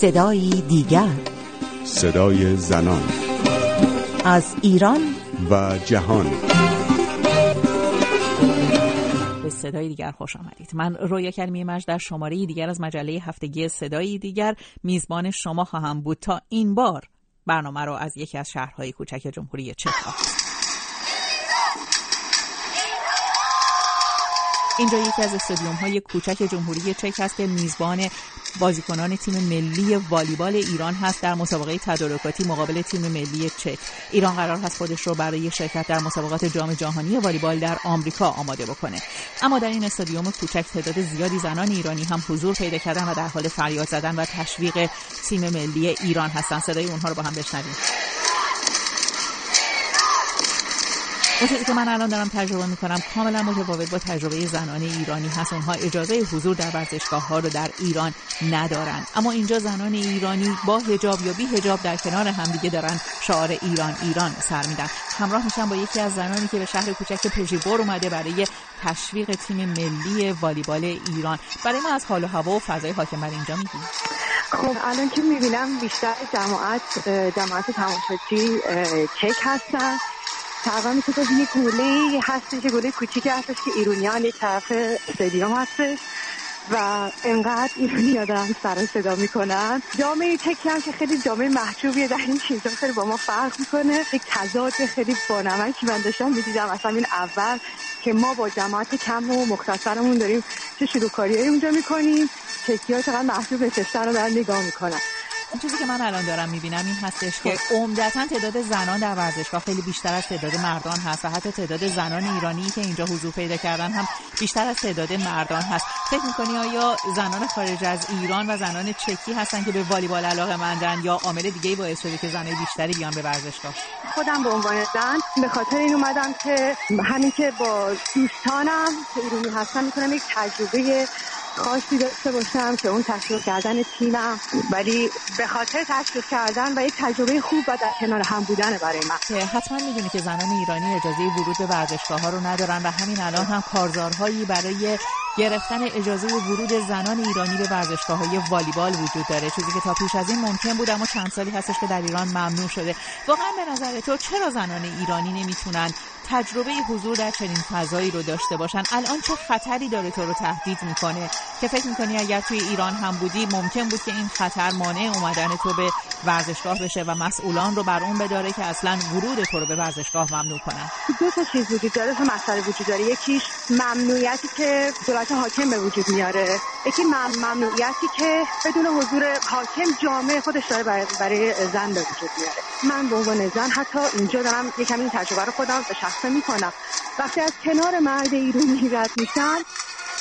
صدایی دیگر. صدای زنان. از ایران. و جهان. به صدای دیگر خوش آمدید. من رویا کلمی مجد در شماره دیگر از مجله هفتگی صدایی دیگر میزبان شما خواهم بود تا این بار برنامه را از یکی از شهرهای کوچک جمهوری چک اینجا یکی از استادیوم های کوچک جمهوری چک هست که میزبان بازیکنان تیم ملی والیبال ایران هست در مسابقه تدارکاتی مقابل تیم ملی چک. ایران قرار هست خودش رو برای شرکت در مسابقات جام جهانی والیبال در آمریکا آماده بکنه. اما در این استادیوم کوچک تعداد زیادی زنان ایرانی هم حضور پیدا کردن و در حال فریاد زدن و تشویق تیم ملی ایران هستن. صدای اونها رو با هم بشنویم. اون که من الان دارم تجربه می‌کنم. کاملا متفاوت با تجربه زنان ایرانی هست. اونها اجازه حضور در ورزشگاه ها رو در ایران ندارن. اما اینجا زنان ایرانی با هجاب یا بی هجاب در کنار همدیگه دارن شعار ایران ایران سر میدن. همراه میشن با یکی از زنانی که به شهر کوچک پژیبور اومده برای تشویق تیم ملی والیبال ایران. برای ما از حال و هوا و فضای حاکم بر اینجا میگیم خب الان که می‌بینم بیشتر جماعت جماعت تماشاچی چک هستن. تقریبا میشه که یه گوله هستش که گوله کوچیکی هستش که ایرونیان یک طرف استادیوم هستش و انقدر ایرونی دارن سر صدا می‌کنن. جامعه تکی هم که خیلی جامعه محجوبیه در این چیزا خیلی با ما فرق می‌کنه. یک تضاد خیلی بانمکی من داشتم می‌دیدم اصلا این اول که ما با جماعت کم و مختصرمون داریم چه شروع اونجا می‌کنیم. تکی ها چقدر محجوب نشستن رو دارن نگاه می‌کنن. این چیزی که من الان دارم می‌بینم این هستش که خب. عمدتا تعداد زنان در ورزشگاه خیلی بیشتر از تعداد مردان هست و حتی تعداد زنان ایرانی که اینجا حضور پیدا کردن هم بیشتر از تعداد مردان هست فکر می‌کنی آیا زنان خارج از ایران و زنان چکی هستن که به والیبال علاقه مندن یا عامل دیگه باعث شده که زنای بیشتری بیان به ورزشگاه خودم به عنوان زن به خاطر این اومدم که همین که با دوستانم که ایرانی هستن می‌تونم یک تجربه خاصی داشته باشم که اون تشویق کردن تیمم ولی به خاطر تشویق کردن و یک تجربه خوب و در کنار هم بودن برای من. حتما می‌دونی که زنان ایرانی اجازه ورود به ورزشگاه ها رو ندارن و همین الان هم کارزارهایی برای گرفتن اجازه ورود زنان ایرانی به ورزشگاه های والیبال وجود داره. چیزی که تا پیش از این ممکن بود اما چند سالی هستش که در ایران ممنوع شده. واقعا به نظر تو چرا زنان ایرانی نمی‌تونن تجربه حضور در چنین فضایی رو داشته باشن. الان چه خطری داره تو رو تهدید می‌کنه؟ که فکر می‌کنی اگر توی ایران هم بودی ممکن بود که این خطر مانع اومدن تو به ورزشگاه بشه و مسئولان رو بر اون بداره که اصلا ورود تو رو به ورزشگاه ممنوع کنن. دو تا چیز وجود داره تا مسئله وجود داره. یکیش ممنوعیتی که دولت حاکم به وجود میاره. یکی ممنوعیتی که بدون حضور حاکم جامعه خودش داره برای, زن به وجود میاره. من به عنوان زن حتی اینجا دارم یکم این تجربه رو خودم به شخصه می‌کنم. وقتی از کنار مرد ایرانی رد میشن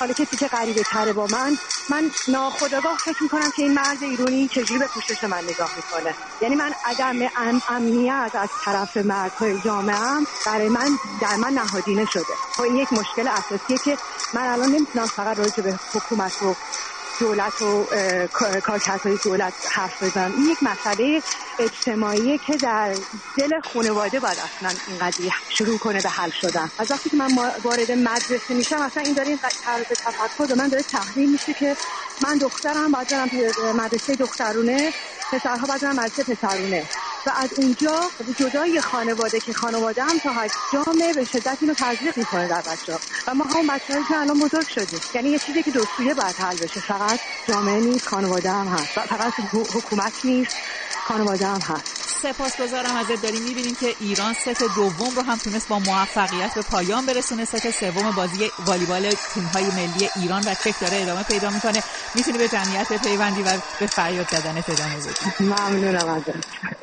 حالا کسی که غریبه تره با من من ناخداگاه فکر می‌کنم که این مرد ایرانی چجوری به پوشش من نگاه می‌کنه. یعنی من عدم امنیت از طرف مردهای جامعه برای من در من نهادینه شده. خب این یک مشکل اساسیه که من الان نمی‌تونم فقط راجع به حکومت و دولت و کارکردهای دولت حرف بزنم این یک مسئله اجتماعی که در دل خانواده باید اصلا این قضیه شروع کنه به حل شدن. از وقتی که من وارد مدرسه میشم اصلا این داره این طرز تفکر من داره تحلیل میشه که من دخترم باید برم مدرسه دخترونه پسرها باید برم مدرسه پسرونه. و از اونجا جدای خانواده که خانواده هم تا حد جامعه به شدت اینو تزریق می‌کنه در بچه ها و ما هم بچه که الان بزرگ شدیم. یعنی یه چیزی که دو سویه باید حل بشه. فقط جامعه نیست خانواده هم هست. فقط حکومت نیست خانواده هم هست. سپاسگزارم ازت. داریم می‌بینیم که ایران ست دوم رو هم تونست با موفقیت به پایان برسونه. ست سوم بازی والیبال تیم‌های ملی ایران و چک داره ادامه پیدا می‌کنه. می‌تونی به جمعیت پیوندی و به فریاد زدن ادامه بدی ممنونم ازت.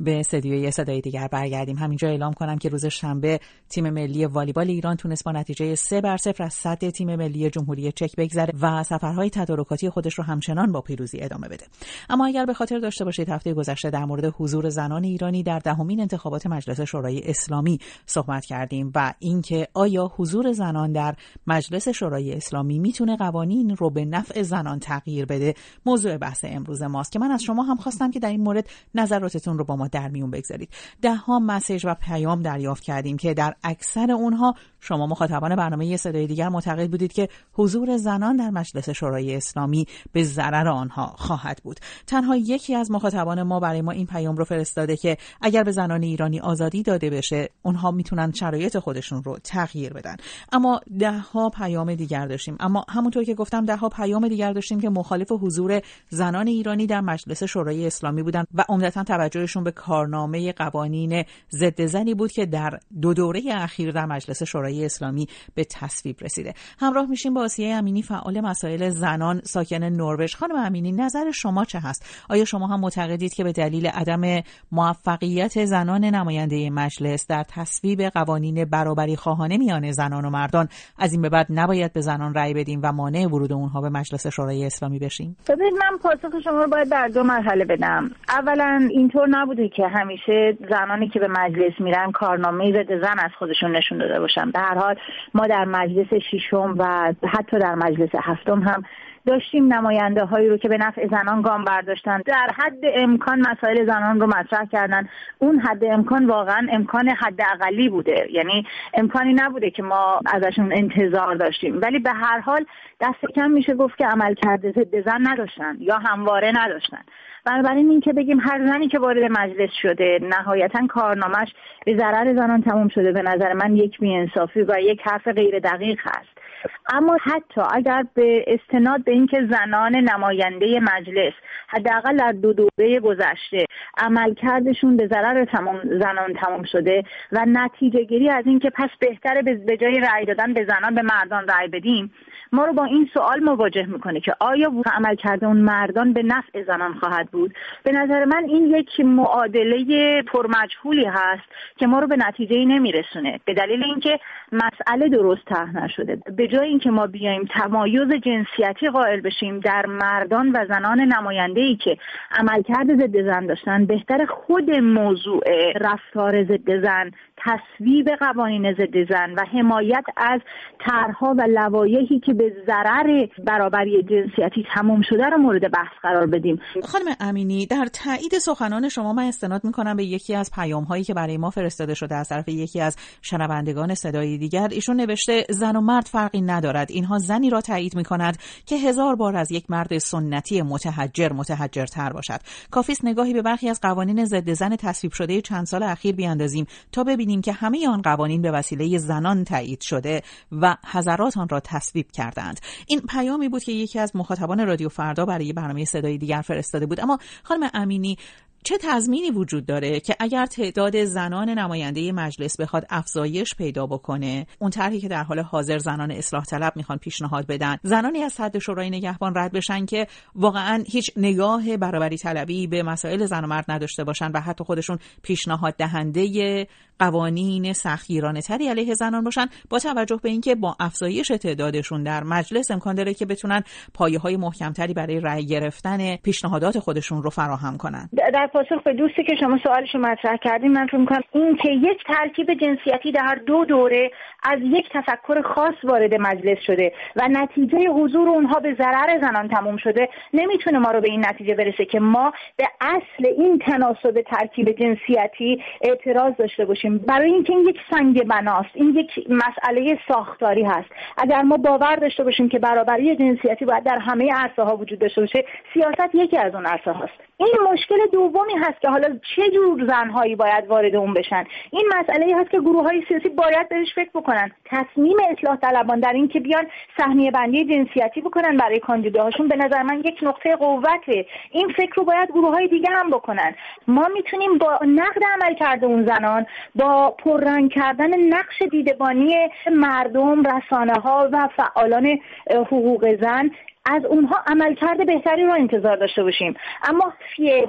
به استدیوی صدای دیگر برگردیم. همینجا اعلام کنم که روز شنبه تیم ملی والیبال ایران تونست با نتیجه 3 بر 0 از صد تیم ملی جمهوری چک بگذره و سفرهای تدارکاتی خودش رو همچنان با پیروزی ادامه بده. اما اگر به خاطر داشته باشید هفته گذشته در مورد حضور زنان ایرانی در دهمین انتخابات مجلس شورای اسلامی صحبت کردیم و اینکه آیا حضور زنان در مجلس شورای اسلامی می‌تونه قوانین رو به نفع زنان تغییر بده؟ موضوع بحث امروز ماست که من از شما هم خواستم که در این مورد نظراتتون رو با ما در میون بگذارید. ده ها مسیج و پیام دریافت کردیم که در اکثر اونها شما مخاطبان برنامه صدای دیگر معتقد بودید که حضور زنان در مجلس شورای اسلامی به ضرر آنها خواهد بود. تنها یکی از مخاطبان ما برای ما این پیام رو فرستاده که اگر به زنان ایرانی آزادی داده بشه اونها می‌تونن شرایط خودشون رو تغییر بدن. اما ده ها پیام دیگر داشتیم. اما همونطور که گفتم ده ها پیام دیگر داشتیم که مخالف حضور زنان ایرانی در مجلس شورای اسلامی بودن و عمدتا توجهشون به کارنامه قوانین ضد زنی بود که در دو دوره اخیر در مجلس شورای اسلامی به تصویب رسیده. همراه میشیم با آسیه امینی فعال مسائل زنان ساکن نروژ. خانم امینی نظر شما چه هست؟ آیا شما هم معتقدید که به دلیل عدم موفقیت زنان نماینده مجلس در تصویب قوانین برابری خواهانه میان زنان و مردان از این به بعد نباید به زنان رأی بدیم و مانع ورود اونها به مجلس شورای اسلامی بشیم؟ ببینید من پاسخ شما رو باید در دو مرحله بدم. اولا اینطور نبوده که همیشه زنانی که به مجلس میرن کارنامه زن از خودشون نشون داده باشن. به هر حال ما در مجلس ششم و حتی در مجلس هفتم هم داشتیم نماینده هایی رو که به نفع زنان گام برداشتن. در حد امکان مسائل زنان رو مطرح کردن. اون حد امکان واقعا امکان حد اقلی بوده. یعنی امکانی نبوده که ما ازشون انتظار داشتیم. ولی به هر حال دست کم میشه گفت که عمل کرده ضد زن نداشتن یا همواره نداشتن. بنابراین این که بگیم هر زنی که وارد مجلس شده نهایتا کارنامهش به ضرر زنان تموم شده. به نظر من یک بیانصافی و یک حرف غیر دقیق هست. اما حتی اگر به استناد به اینکه زنان نماینده مجلس حداقل در دو دوره گذشته عملکردشون به ضرر تمام زنان تمام شده و نتیجه گیری از اینکه پس بهتره به جای رأی دادن به زنان به مردان رأی بدیم ما رو با این سوال مواجه می‌کنه که آیا عمل کرده اون مردان به نفع زنان خواهد بود. به نظر من این یک معادله پرمجهولی هست که ما رو به نتیجه نمیرسونه. به دلیل اینکه مسئله درست طرح نشده. به جای اینکه ما بیایم تمایز جنسیتی قائل بشیم در مردان و زنان نماینده ای که عملکرد ضد زن داشتن بهتر خود موضوع رفتار ضد زن تصویب قوانین ضد زن و حمایت از طرحها و لوایحی که به ضرر برابری جنسیتی تمام شده رو مورد بحث قرار بدیم. خانم امینی. در تایید سخنان شما من استناد می‌کنم به یکی از پیام هایی که برای ما فرستاده شده از طرف یکی از شنوندگان صدای دیگر. ایشون نوشته زن و مرد فرقی ندارد. اینها زنی را تایید می‌کند که هزار بار از یک مرد سنتی متحجر متحجرتر باشد. کافیست نگاهی به برخی از قوانین ضد زن تصویب شده چند سال اخیر بیاندازیم تا ببینیم که همه آن قوانین به وسیله زنان تایید شده و حضرات آن را تصویب کردند. این پیامی بود که یکی از مخاطبان رادیو فردا برای برنامه صدای دیگر فرستاده بود. اما خانم امینی چه تضمینی وجود داره که اگر تعداد زنان نماینده مجلس بخواد افزایش پیدا بکنه؟ اون طرحی که در حال حاضر زنان اصلاح طلب می‌خوان پیشنهاد بدن. زنانی از حد شورای نگهبان رد بشن که واقعا هیچ نگاه برابری طلبی به مسائل زن و مرد نداشته باشن و حتی خودشون پیشنهاد دهنده قوانین سختگیرانه تری علیه زنان باشن با توجه به اینکه با افزایش تعدادشون در مجلس امکان داره که بتونن پایه های محکمتری برای رأی گرفتن پیشنهادات خودشون رو فراهم کنن. در پاسخ به دوستی که شما سوالش مطرح کردیم من فکر می‌کنم این که یک ترکیب جنسیتی در دو دوره از یک تفکر خاص وارد مجلس شده و نتیجه حضور اونها به ضرر زنان تموم شده نمی‌تونه ما رو به این نتیجه برسه که ما به اصل این تناسب ترکیب جنسیتی اعتراض داشته باشیم. برای اینکه این یک سنگ بناست این یک مسئله ساختاری هست. اگر ما باور داشته باشیم که برابری جنسیتی باید در همه عرصه ها وجود داشته باشه سیاست یکی از اون عرصه هاست. این مشکل دومی هست که حالا چه جور زنهایی باید وارد اون بشن؟ این مسئله هست که گروه های سیاسی باید بهش فکر بکنن. تصمیم اصلاح طلبان در اینکه بیان سهمیه بندی جنسیتی بکنن برای کاندیداهاشون به نظر من یک نقطه قوته. این فکر رو باید گروه های دیگه هم بکنن. ما می‌تونیم با نقد عمل کرده اون زنان با پررنگ کردن نقش دیدبانی مردم رسانه ها و فعالان حقوق زن از اونها عملکرد بهتری رو انتظار داشته باشیم. اما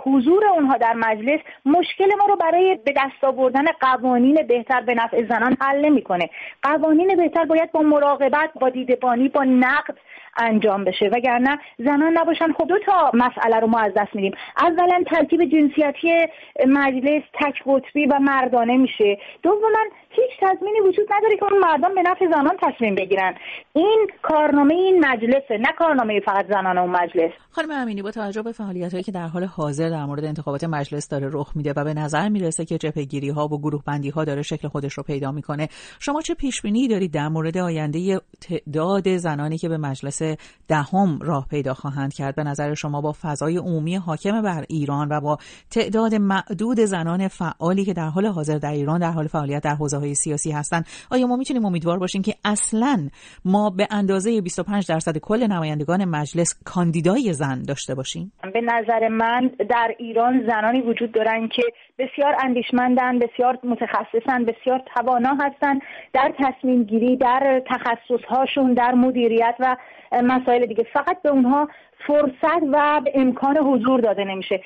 حضور اونها در مجلس مشکل ما رو برای به دست آوردن قوانین بهتر به نفع زنان حل نمی‌کنه. قوانین بهتر باید با مراقبت با دیدبانی با نقد انجام بشه. وگرنه زنان نباشن. خب دو تا مسئله رو ما از دست میدیم. اولا ترکیب جنسیتی مجلس تک قطبی و مردانه میشه. دوما هیچ تضمینی وجود نداره که اون مردان به نفع زنان تصمیم بگیرن. این کارنامه این مجلسه نه کارنامه فقط زنان اون مجلس. خانم امینی با توجه به فعالیت هایی که در حال حاضر در مورد انتخابات مجلس داره رخ میده و به نظر می‌رسه که جبهگیری ها و گروه بندی ها داره شکل خودش رو پیدا می‌کنه شما چه پیش بینی دارید در مورد آینده تعداد زنانی که به مجلس دهم راه پیدا خواهند کرد؟ به نظر شما با فضای عمومی حاکم بر ایران و با تعداد معدود زنان فعالی که در حال حاضر در ایران در حال فعالیت در حوزه های سیاسی هستند آیا ما می‌تونیم امیدوار باشیم که اصلا ما به اندازه 25 درصد کل نمایندگان مجلس کاندیدای زن داشته باشیم؟ به نظر من در ایران زنانی وجود دارن که بسیار اندیشمندن بسیار متخصصن بسیار توانا هستن در تصمیم گیری در تخصص هاشون در مدیریت و مسائل دیگه. فقط به اونها فرصت و امکان حضور داده نمیشه.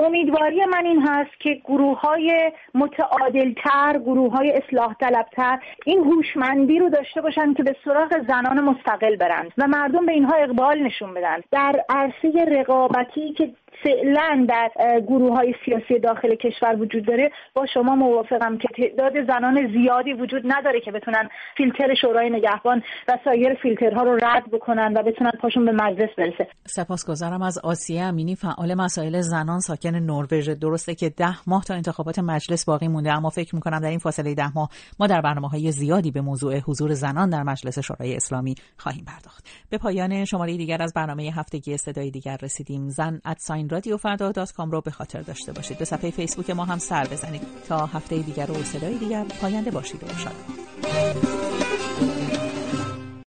امیدواری من این هست که گروه های متعادلتر گروه های اصلاح طلبتر این هوشمندی رو داشته باشن که به سراغ زنان مستقل برند و مردم به اینها اقبال نشون بدن. در عرصه رقابتی که فعلا در گروه های سیاسی داخل کشور وجود داره با شما موافقم که تعداد زنان زیادی وجود نداره که بتونن فیلتر شورای نگهبان و سایر فیلترها رو رد بکنن و بتونن پاشون به مجلس برسه. سپاسگزارم از آسیه امینی. فعال مسائل زنان ساکن نروژ درسته که ده ماه تا انتخابات مجلس باقی مونده اما فکر می‌کنم در این فاصله ده ماه ما در برنامه های زیادی به موضوع حضور زنان در مجلس شورای اسلامی خواهیم پرداخت. به پایان شماره دیگر از برنامه هفتگی صدای دیگر رسیدیم. زن at sign رادیو فردا dot com رو به خاطر داشته باشید. به صفحه فیسبوک ما هم سر بزنید. تا هفته دیگر و صدای دیگر پاینده باشید و